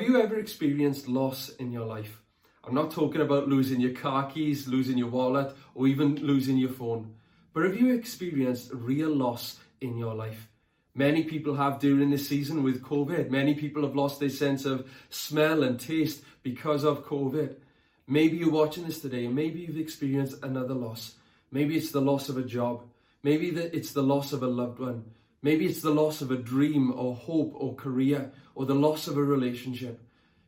Have you ever experienced loss in your life? I'm not talking about losing your car keys, losing your wallet, or even losing your phone. But have you experienced real loss in your life? Many people have during this season with COVID. Many people have lost their sense of smell and taste because of COVID. Maybe you're watching this today and maybe you've experienced another loss. Maybe it's the loss of a job. Maybe it's the loss of a loved one. Maybe it's the loss of a dream or hope or career or the loss of a relationship.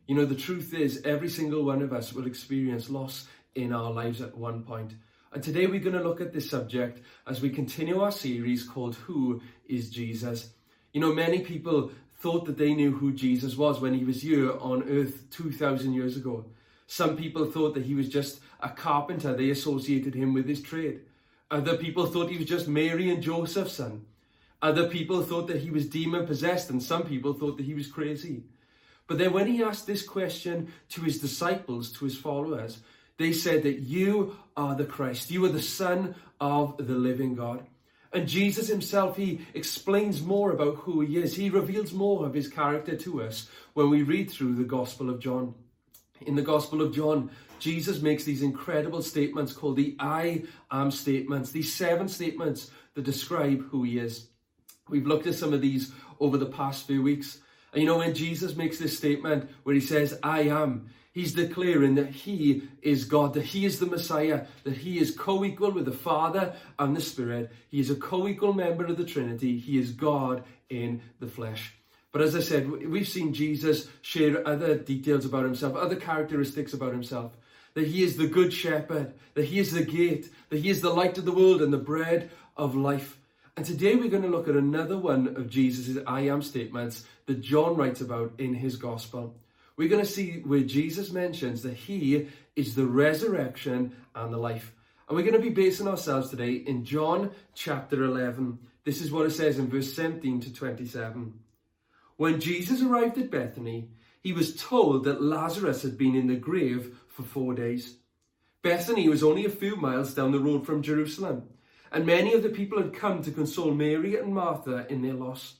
You know, the truth is, every single one of us will experience loss in our lives at one point. And today we're going to look at this subject as we continue our series called Who is Jesus? You know, many people thought that they knew who Jesus was when he was here on earth 2,000 years ago. Some people thought that he was just a carpenter, they associated him with his trade. Other people thought he was just Mary and Joseph's son. Other people thought that he was demon possessed, and some people thought that he was crazy. But then when he asked this question to his disciples, to his followers, they said that you are the Christ, you are the Son of the living God. And Jesus himself, he explains more about who he is. He reveals more of his character to us when we read through the Gospel of John. In the Gospel of John, Jesus makes these incredible statements called the I am statements, these seven statements that describe who he is. We've looked at some of these over the past few weeks. And you know, when Jesus makes this statement where he says, I am, he's declaring that he is God, that he is the Messiah, that he is co equal with the Father and the Spirit. He is a co equal member of the Trinity. He is God in the flesh. But as I said, we've seen Jesus share other details about himself, other characteristics about himself. That he is the good shepherd, that he is the gate, that he is the light of the world and the bread of life. And today we're going to look at another one of Jesus' I am statements that John writes about in his gospel. We're going to see where Jesus mentions that he is the resurrection and the life. And we're going to be basing ourselves today in John chapter 11. This is what it says in verse 17 to 27. When Jesus arrived at Bethany, he was told that Lazarus had been in the grave for four days. Bethany was only a few miles down the road from Jerusalem and many of the people had come to console Mary and Martha in their loss.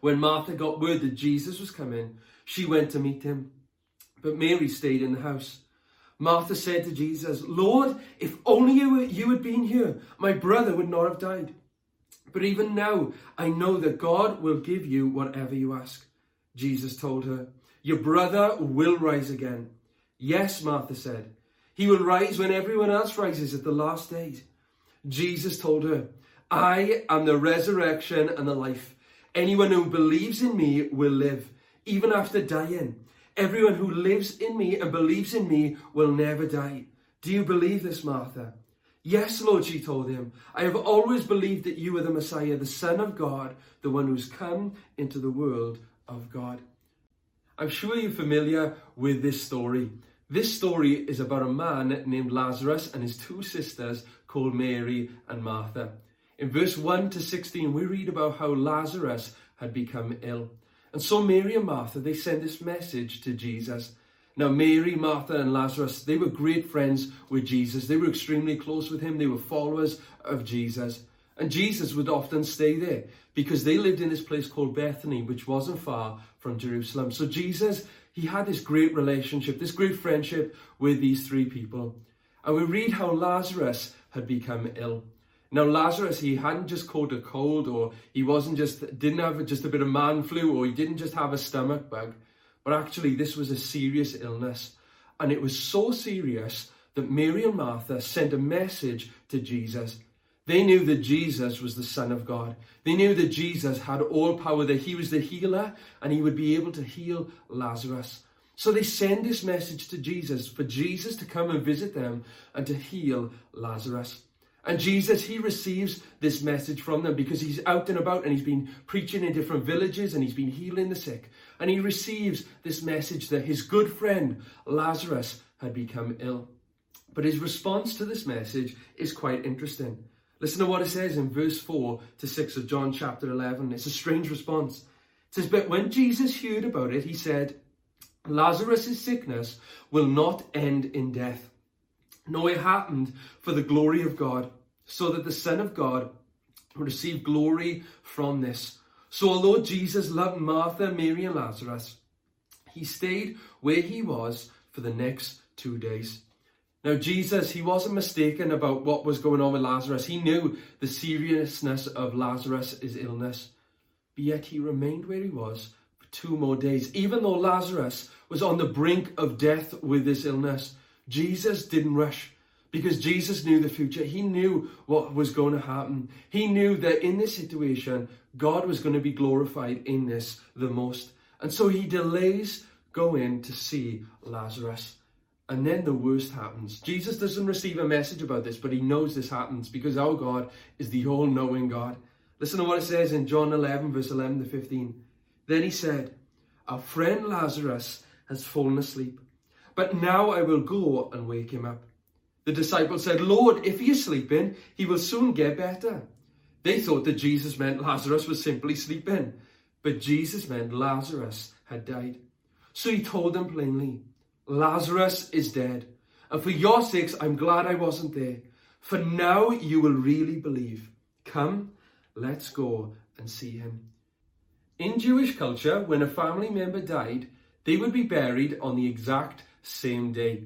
When Martha got word that Jesus was coming, she went to meet him. But Mary stayed in the house. Martha said to Jesus, Lord, if only you, you had been here, my brother would not have died. But even now, I know that God will give you whatever you ask. Jesus told her, Your brother will rise again. Yes, Martha said. He will rise when everyone else rises at the last days. Jesus told her, I am the resurrection and the life. Anyone who believes in me will live, even after dying. Everyone who lives in me and believes in me will never die. Do you believe this, Martha? Yes, Lord, she told him. I have always believed that you are the Messiah, the Son of God, the one who's come into the world of God. I'm sure you're familiar with this story. This story is about a man named Lazarus and his two sisters called Mary and Martha. In verse 1 to 16, we read about how Lazarus had become ill. And so Mary and Martha, they send this message to Jesus. Now, Mary, Martha, and Lazarus, they were great friends with Jesus. They were extremely close with him. They were followers of Jesus. And Jesus would often stay there because they lived in this place called Bethany, which wasn't far from Jerusalem. So Jesus he had this great relationship, this great friendship with these three people. And we read how Lazarus had become ill. Now Lazarus, he hadn't just caught a cold, or he wasn't just didn't have just a bit of man flu, or he didn't just have a stomach bug, but actually this was a serious illness, and it was so serious that Mary and Martha sent a message to Jesus they knew that Jesus was the Son of God. They knew that Jesus had all power, that he was the healer and he would be able to heal Lazarus. So they send this message to Jesus for Jesus to come and visit them and to heal Lazarus. And Jesus, he receives this message from them because he's out and about and he's been preaching in different villages and he's been healing the sick. And he receives this message that his good friend Lazarus had become ill. But his response to this message is quite interesting. Listen to what it says in verse 4 to 6 of John chapter 11. It's a strange response. It says, But when Jesus heard about it, he said, Lazarus' sickness will not end in death. No, it happened for the glory of God, so that the Son of God would receive glory from this. So, although Jesus loved Martha, Mary, and Lazarus, he stayed where he was for the next two days. Now, Jesus, he wasn't mistaken about what was going on with Lazarus. He knew the seriousness of Lazarus' illness, but yet he remained where he was for two more days. Even though Lazarus was on the brink of death with this illness, Jesus didn't rush because Jesus knew the future. He knew what was going to happen. He knew that in this situation, God was going to be glorified in this the most. And so he delays going to see Lazarus. And then the worst happens. Jesus doesn't receive a message about this, but he knows this happens because our God is the all knowing God. Listen to what it says in John 11, verse 11 to 15. Then he said, Our friend Lazarus has fallen asleep but now I will go and wake him up. The disciples said, Lord, if he is sleeping, he will soon get better. They thought that Jesus meant Lazarus was simply sleeping, but Jesus meant Lazarus had died. So he told them plainly, Lazarus is dead, and for your sakes I'm glad I wasn't there, for now you will really believe. Come, let's go and see him. In Jewish culture, when a family member died, they would be buried on the exact same day.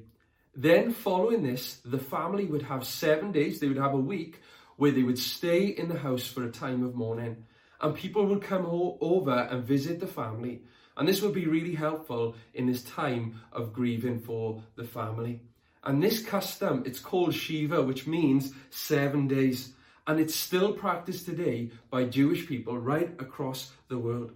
Then, following this, the family would have seven days, they would have a week where they would stay in the house for a time of mourning. And people would come over and visit the family. And this would be really helpful in this time of grieving for the family. And this custom, it's called Shiva, which means seven days. And it's still practiced today by Jewish people right across the world.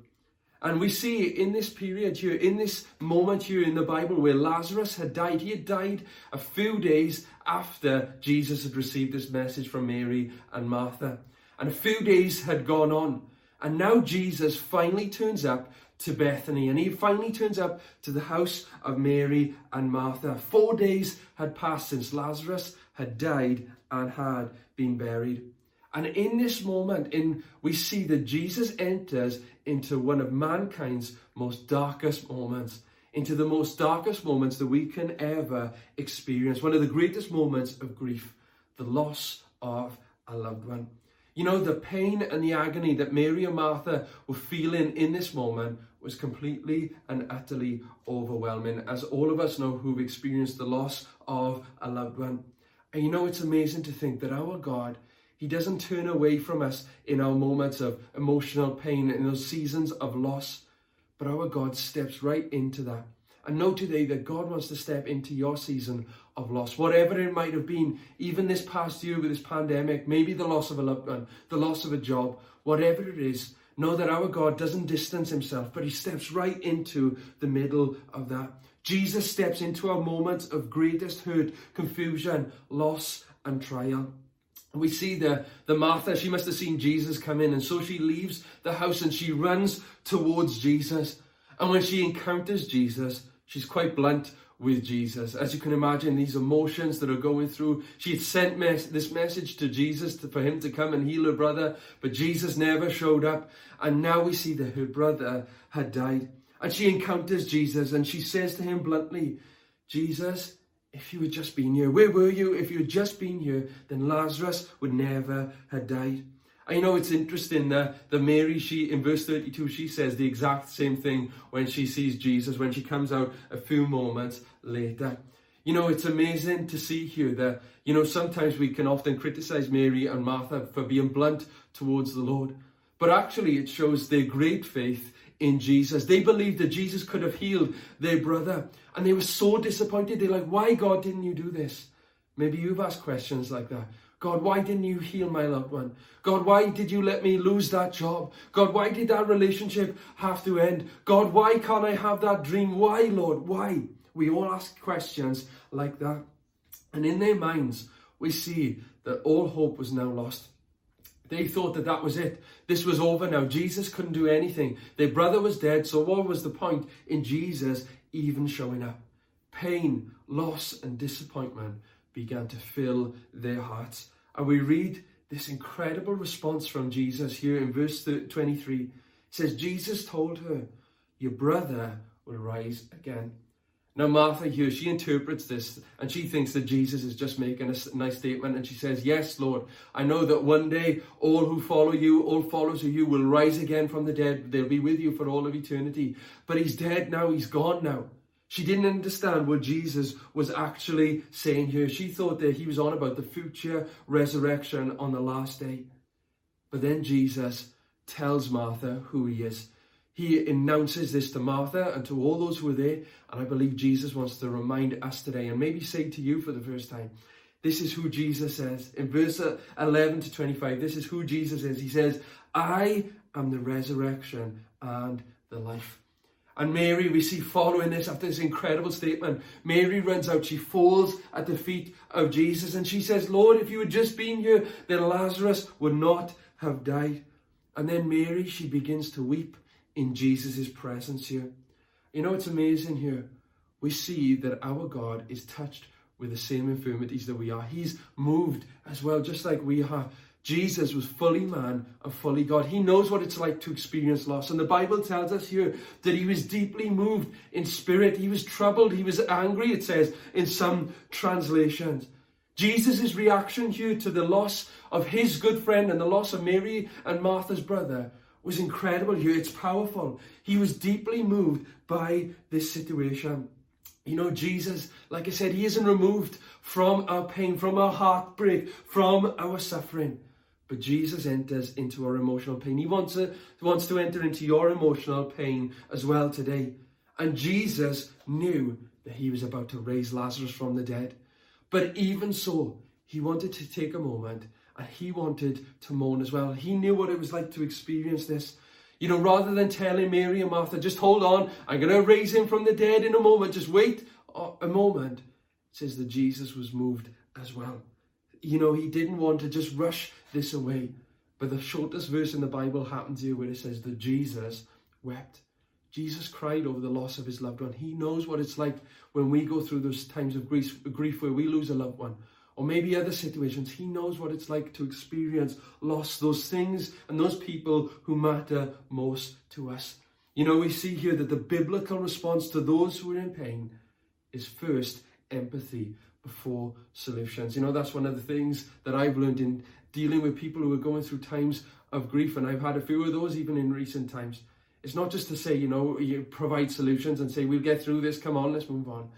And we see in this period here, in this moment here in the Bible where Lazarus had died, he had died a few days after Jesus had received this message from Mary and Martha. And a few days had gone on. And now Jesus finally turns up to Bethany and he finally turns up to the house of Mary and Martha. Four days had passed since Lazarus had died and had been buried. And in this moment, in we see that Jesus enters into one of mankind's most darkest moments, into the most darkest moments that we can ever experience, one of the greatest moments of grief, the loss of a loved one. You know, the pain and the agony that Mary and Martha were feeling in this moment was completely and utterly overwhelming, as all of us know who've experienced the loss of a loved one. And you know, it's amazing to think that our God he doesn't turn away from us in our moments of emotional pain, in those seasons of loss. But our God steps right into that. And know today that God wants to step into your season of loss, whatever it might have been, even this past year with this pandemic, maybe the loss of a loved one, the loss of a job, whatever it is, know that our God doesn't distance himself, but he steps right into the middle of that. Jesus steps into our moments of greatest hurt, confusion, loss, and trial we see the, the Martha, she must have seen Jesus come in, and so she leaves the house and she runs towards Jesus. And when she encounters Jesus, she's quite blunt with Jesus. As you can imagine, these emotions that are going through. She had sent mes- this message to Jesus to, for him to come and heal her brother, but Jesus never showed up. And now we see that her brother had died. And she encounters Jesus and she says to him bluntly, Jesus, if you had just been here, where were you? If you had just been here, then Lazarus would never have died. I know it's interesting that Mary, she in verse 32, she says the exact same thing when she sees Jesus, when she comes out a few moments later. You know, it's amazing to see here that, you know, sometimes we can often criticize Mary and Martha for being blunt towards the Lord. But actually, it shows their great faith in Jesus. They believed that Jesus could have healed their brother. And they were so disappointed. They're like, why, God, didn't you do this? Maybe you've asked questions like that. God, why didn't you heal my loved one? God, why did you let me lose that job? God, why did that relationship have to end? God, why can't I have that dream? Why, Lord? Why? We all ask questions like that. And in their minds, we see that all hope was now lost. They thought that that was it. This was over now. Jesus couldn't do anything. Their brother was dead, so what was the point in Jesus even showing up? Pain, loss, and disappointment began to fill their hearts. And we read this incredible response from Jesus here in verse 23. It says, Jesus told her, Your brother will rise again. Now, Martha here, she interprets this and she thinks that Jesus is just making a nice statement. And she says, Yes, Lord, I know that one day all who follow you, all followers of you, will rise again from the dead. They'll be with you for all of eternity. But he's dead now, he's gone now. She didn't understand what Jesus was actually saying here. She thought that he was on about the future resurrection on the last day. But then Jesus tells Martha who he is. He announces this to Martha and to all those who are there. And I believe Jesus wants to remind us today and maybe say to you for the first time, this is who Jesus says. In verse 11 to 25, this is who Jesus is. He says, I am the resurrection and the life. And Mary, we see following this after this incredible statement, Mary runs out, she falls at the feet of Jesus, and she says, Lord, if you had just been here, then Lazarus would not have died. And then Mary, she begins to weep in Jesus' presence here. You know, it's amazing here. We see that our God is touched with the same infirmities that we are. He's moved as well, just like we are. Jesus was fully man and fully God. He knows what it's like to experience loss. And the Bible tells us here that he was deeply moved in spirit. He was troubled. He was angry, it says in some translations. Jesus' reaction here to the loss of his good friend and the loss of Mary and Martha's brother was incredible here. It's powerful. He was deeply moved by this situation. You know, Jesus, like I said, he isn't removed from our pain, from our heartbreak, from our suffering. But Jesus enters into our emotional pain. He wants to, wants to enter into your emotional pain as well today. And Jesus knew that he was about to raise Lazarus from the dead. But even so, he wanted to take a moment and he wanted to mourn as well. He knew what it was like to experience this. You know, rather than telling Mary and Martha, just hold on, I'm going to raise him from the dead in a moment, just wait a moment, says that Jesus was moved as well. You know, he didn't want to just rush this away. But the shortest verse in the Bible happens here where it says that Jesus wept. Jesus cried over the loss of his loved one. He knows what it's like when we go through those times of grief, grief where we lose a loved one or maybe other situations. He knows what it's like to experience loss, those things and those people who matter most to us. You know, we see here that the biblical response to those who are in pain is first empathy before solutions. You know, that's one of the things that I've learned in dealing with people who are going through times of grief, and I've had a few of those even in recent times. It's not just to say, you know, you provide solutions and say, we'll get through this, come on, let's move on.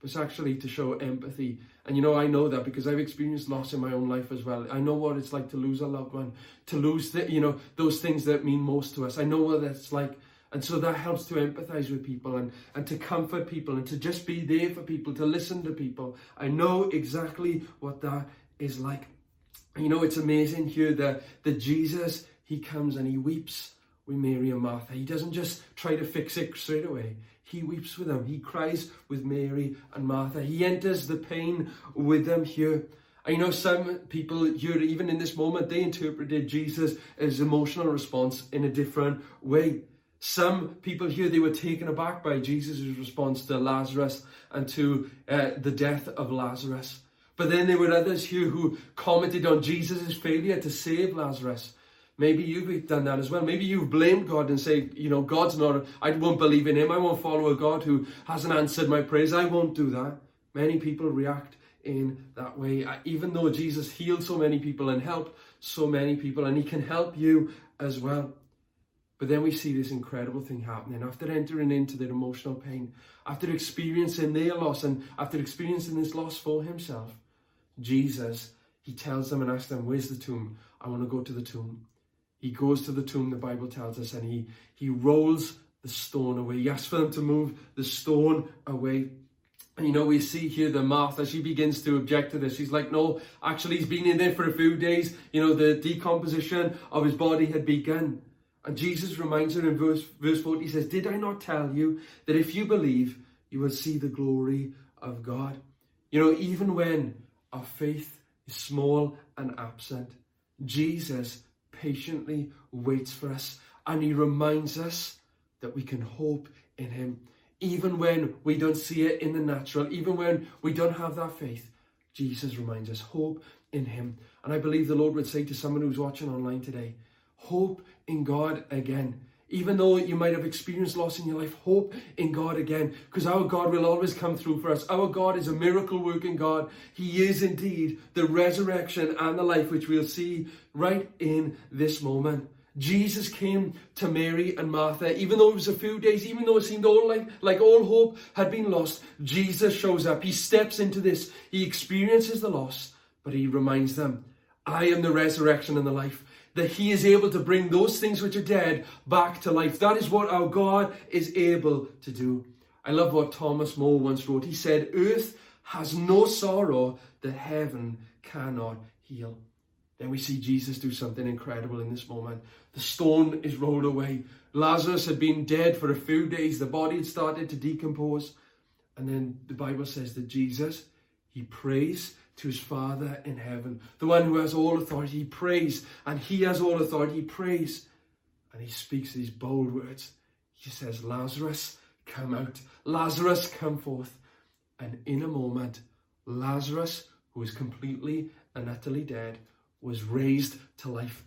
But it's actually to show empathy and you know, I know that because I've experienced loss in my own life as well. I know what it's like to lose a loved one, to lose the, you know, those things that mean most to us. I know what that's like. And so that helps to empathize with people and, and to comfort people and to just be there for people, to listen to people. I know exactly what that is like. You know, it's amazing here that, that Jesus, he comes and he weeps with Mary and Martha. He doesn't just try to fix it straight away. He weeps with them. He cries with Mary and Martha. He enters the pain with them here. I know some people here, even in this moment, they interpreted Jesus' emotional response in a different way. Some people here, they were taken aback by Jesus' response to Lazarus and to uh, the death of Lazarus. But then there were others here who commented on Jesus' failure to save Lazarus. Maybe you've done that as well. Maybe you've blamed God and say, you know, God's not, I won't believe in him. I won't follow a God who hasn't answered my prayers. I won't do that. Many people react in that way. Even though Jesus healed so many people and helped so many people, and he can help you as well. But then we see this incredible thing happening. After entering into their emotional pain, after experiencing their loss, and after experiencing this loss for himself, Jesus, he tells them and asks them, Where's the tomb? I want to go to the tomb. He goes to the tomb, the Bible tells us, and he, he rolls the stone away. He asks for them to move the stone away. And you know, we see here the Martha, she begins to object to this. She's like, no, actually, he's been in there for a few days. You know, the decomposition of his body had begun. And Jesus reminds her in verse, verse 40, he says, Did I not tell you that if you believe, you will see the glory of God? You know, even when our faith is small and absent. Jesus patiently waits for us and he reminds us that we can hope in him. Even when we don't see it in the natural, even when we don't have that faith, Jesus reminds us hope in him. And I believe the Lord would say to someone who's watching online today, hope in God again. Even though you might have experienced loss in your life, hope in God again, because our God will always come through for us. Our God is a miracle working God. He is indeed the resurrection and the life, which we'll see right in this moment. Jesus came to Mary and Martha, even though it was a few days, even though it seemed all like, like all hope had been lost, Jesus shows up. He steps into this. He experiences the loss, but he reminds them, I am the resurrection and the life. That he is able to bring those things which are dead back to life. That is what our God is able to do. I love what Thomas Moore once wrote. He said, Earth has no sorrow that heaven cannot heal. Then we see Jesus do something incredible in this moment. The stone is rolled away. Lazarus had been dead for a few days. The body had started to decompose. And then the Bible says that Jesus, he prays to his Father in heaven, the one who has all authority. He prays, and he has all authority. He prays, and he speaks these bold words. He says, Lazarus, come out. Lazarus, come forth. And in a moment, Lazarus, who is completely and utterly dead, was raised to life.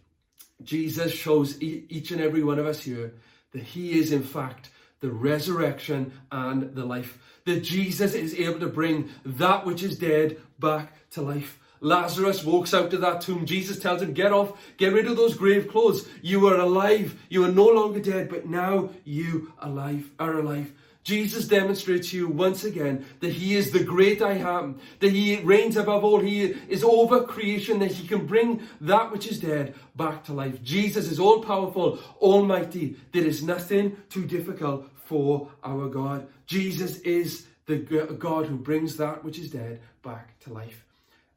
Jesus shows each and every one of us here that he is, in fact, the resurrection and the life. That Jesus is able to bring that which is dead back to life. Lazarus walks out to that tomb. Jesus tells him, Get off, get rid of those grave clothes. You are alive. You are no longer dead, but now you alive are alive. Jesus demonstrates to you once again that he is the great I am, that he reigns above all, he is over creation, that he can bring that which is dead back to life. Jesus is all powerful, almighty. There is nothing too difficult for our God. Jesus is the God who brings that which is dead back to life.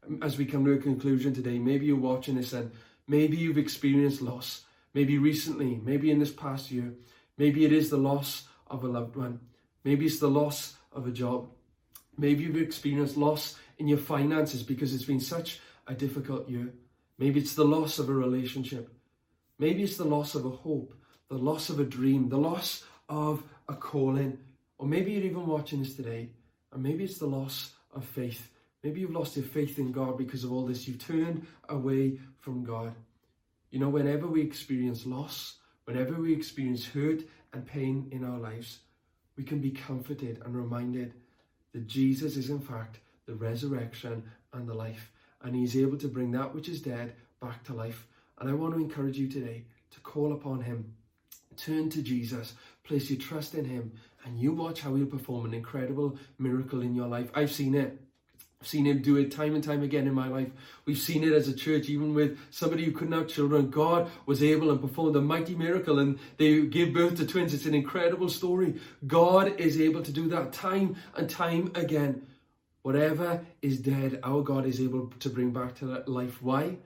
Um, as we come to a conclusion today, maybe you're watching this and maybe you've experienced loss. Maybe recently, maybe in this past year, maybe it is the loss of a loved one. Maybe it's the loss of a job. Maybe you've experienced loss in your finances because it's been such a difficult year. Maybe it's the loss of a relationship. Maybe it's the loss of a hope, the loss of a dream, the loss of a calling. Or maybe you're even watching this today, and maybe it's the loss of faith. Maybe you've lost your faith in God because of all this. You've turned away from God. You know, whenever we experience loss, whenever we experience hurt and pain in our lives, we can be comforted and reminded that Jesus is in fact the resurrection and the life, and he's able to bring that which is dead back to life. And I want to encourage you today to call upon him. Turn to Jesus, place your trust in him, and you watch how he'll perform an incredible miracle in your life. I've seen it. I've seen him do it time and time again in my life. We've seen it as a church, even with somebody who couldn't have children. God was able and performed a mighty miracle and they gave birth to twins. It's an incredible story. God is able to do that time and time again. Whatever is dead, our God is able to bring back to life. Why?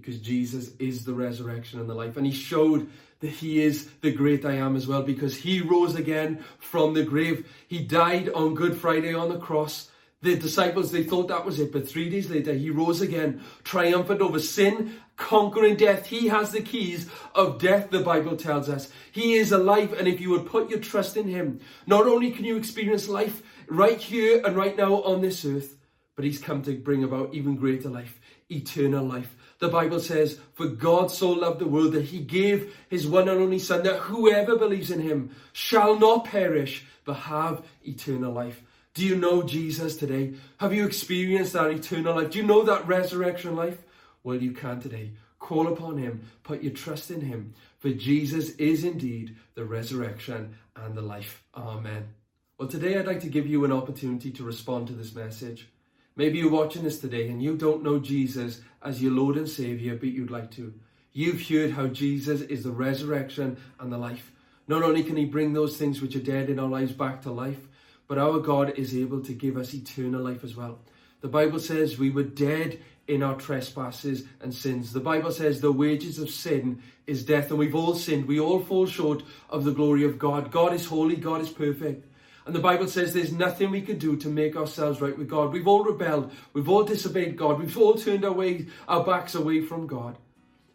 Because Jesus is the resurrection and the life. And he showed that he is the great I am as well because he rose again from the grave. He died on Good Friday on the cross the disciples, they thought that was it, but three days later, he rose again, triumphant over sin, conquering death. He has the keys of death, the Bible tells us. He is alive, and if you would put your trust in him, not only can you experience life right here and right now on this earth, but he's come to bring about even greater life, eternal life. The Bible says, For God so loved the world that he gave his one and only Son, that whoever believes in him shall not perish, but have eternal life. Do you know Jesus today? Have you experienced that eternal life? Do you know that resurrection life? Well, you can today. Call upon him, put your trust in him, for Jesus is indeed the resurrection and the life. Amen. Well, today I'd like to give you an opportunity to respond to this message. Maybe you're watching this today and you don't know Jesus as your Lord and Savior, but you'd like to. You've heard how Jesus is the resurrection and the life. Not only can he bring those things which are dead in our lives back to life, but our God is able to give us eternal life as well. The Bible says we were dead in our trespasses and sins. The Bible says the wages of sin is death, and we've all sinned. We all fall short of the glory of God. God is holy, God is perfect. And the Bible says there's nothing we can do to make ourselves right with God. We've all rebelled. We've all disobeyed God. We've all turned our, way, our backs away from God.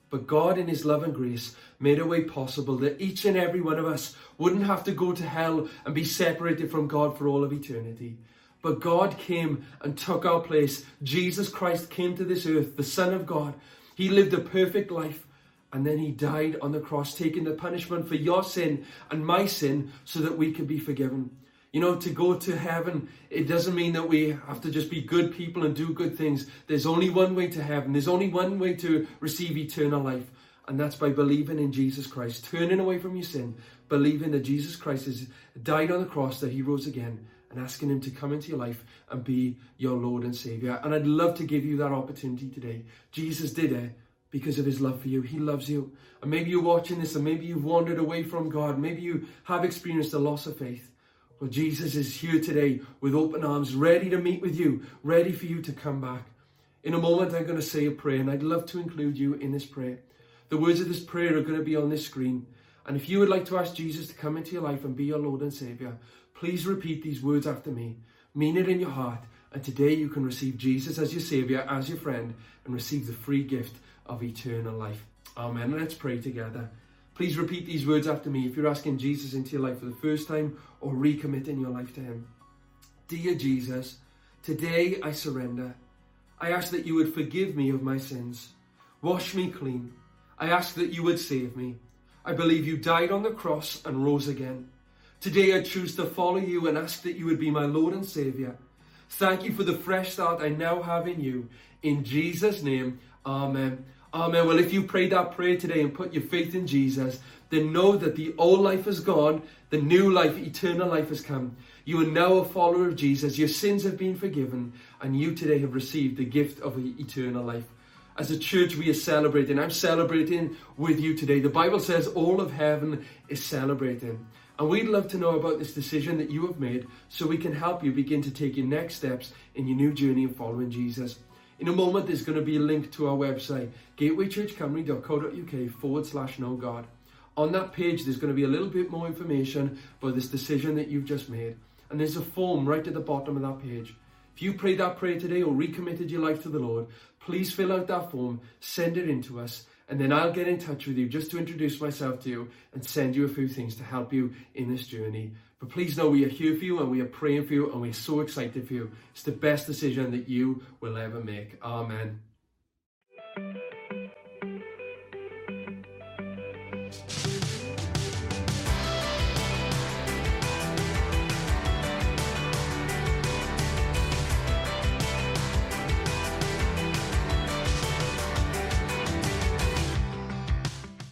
But God, in His love and grace, made a way possible that each and every one of us wouldn't have to go to hell and be separated from God for all of eternity. But God came and took our place. Jesus Christ came to this earth, the Son of God. He lived a perfect life and then he died on the cross, taking the punishment for your sin and my sin so that we could be forgiven. You know, to go to heaven, it doesn't mean that we have to just be good people and do good things. There's only one way to heaven. There's only one way to receive eternal life. And that's by believing in Jesus Christ, turning away from your sin, believing that Jesus Christ has died on the cross, that he rose again, and asking him to come into your life and be your Lord and Savior. And I'd love to give you that opportunity today. Jesus did it because of his love for you. He loves you. And maybe you're watching this and maybe you've wandered away from God. Maybe you have experienced a loss of faith. Well, Jesus is here today with open arms, ready to meet with you, ready for you to come back. In a moment, I'm going to say a prayer, and I'd love to include you in this prayer. The words of this prayer are going to be on this screen. And if you would like to ask Jesus to come into your life and be your Lord and Savior, please repeat these words after me. Mean it in your heart. And today you can receive Jesus as your Savior, as your friend, and receive the free gift of eternal life. Amen. Let's pray together. Please repeat these words after me if you're asking Jesus into your life for the first time or recommitting your life to Him. Dear Jesus, today I surrender. I ask that you would forgive me of my sins. Wash me clean. I ask that you would save me. I believe you died on the cross and rose again. Today I choose to follow you and ask that you would be my Lord and Saviour. Thank you for the fresh start I now have in you. In Jesus' name, Amen. Amen. Well, if you prayed that prayer today and put your faith in Jesus, then know that the old life is gone, the new life, eternal life has come. You are now a follower of Jesus, your sins have been forgiven, and you today have received the gift of eternal life. As a church, we are celebrating. I'm celebrating with you today. The Bible says all of heaven is celebrating. And we'd love to know about this decision that you have made so we can help you begin to take your next steps in your new journey of following Jesus. In a moment, there's going to be a link to our website, gatewaychurchcamry.co.uk forward slash know God. On that page, there's going to be a little bit more information about this decision that you've just made. And there's a form right at the bottom of that page. If you prayed that prayer today or recommitted your life to the Lord, please fill out that form, send it in to us, and then I'll get in touch with you just to introduce myself to you and send you a few things to help you in this journey. But please know we are here for you and we are praying for you and we're so excited for you. It's the best decision that you will ever make. Amen.